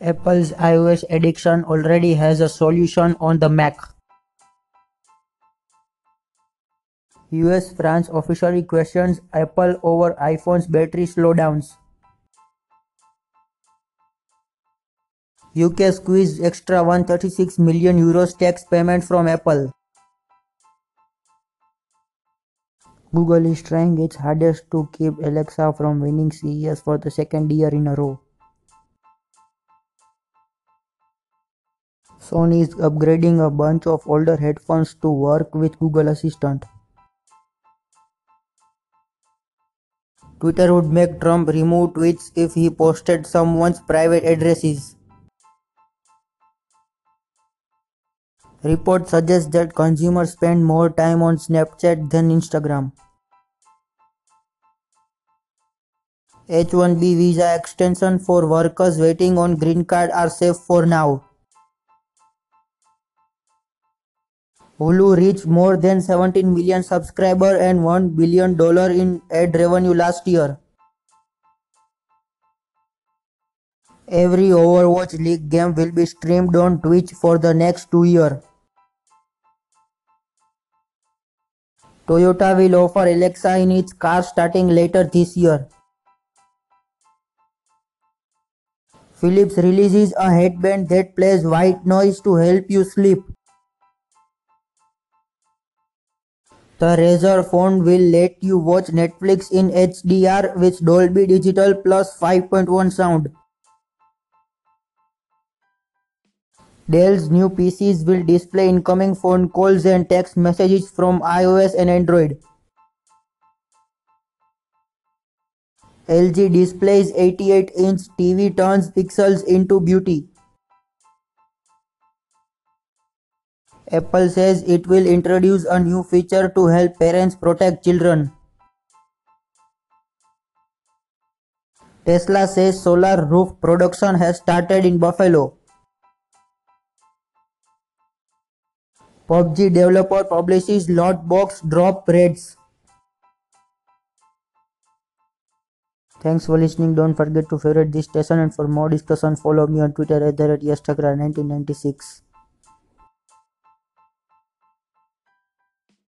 Apple's iOS addiction already has a solution on the Mac. US France officially questions Apple over iPhone's battery slowdowns. UK squeezed extra 136 million euros tax payment from Apple. Google is trying its hardest to keep Alexa from winning CES for the second year in a row. Sony is upgrading a bunch of older headphones to work with Google Assistant. Twitter would make Trump remove tweets if he posted someone's private addresses. Reports suggest that consumers spend more time on Snapchat than Instagram. H-1B visa extension for workers waiting on green card are safe for now. Hulu reached more than 17 million subscribers and $1 billion in ad revenue last year. Every Overwatch League game will be streamed on Twitch for the next two years. Toyota will offer Alexa in its car starting later this year. Philips releases a headband that plays white noise to help you sleep. The Razer phone will let you watch Netflix in HDR with Dolby Digital plus 5.1 sound. Dell's new PCs will display incoming phone calls and text messages from iOS and Android. LG displays 88-inch TV turns pixels into beauty. Apple says it will introduce a new feature to help parents protect children. Tesla says solar roof production has started in Buffalo. PUBG developer publishes loot box drop raids. Thanks for listening. Don't forget to favorite this station and for more discussion follow me on Twitter at the 1996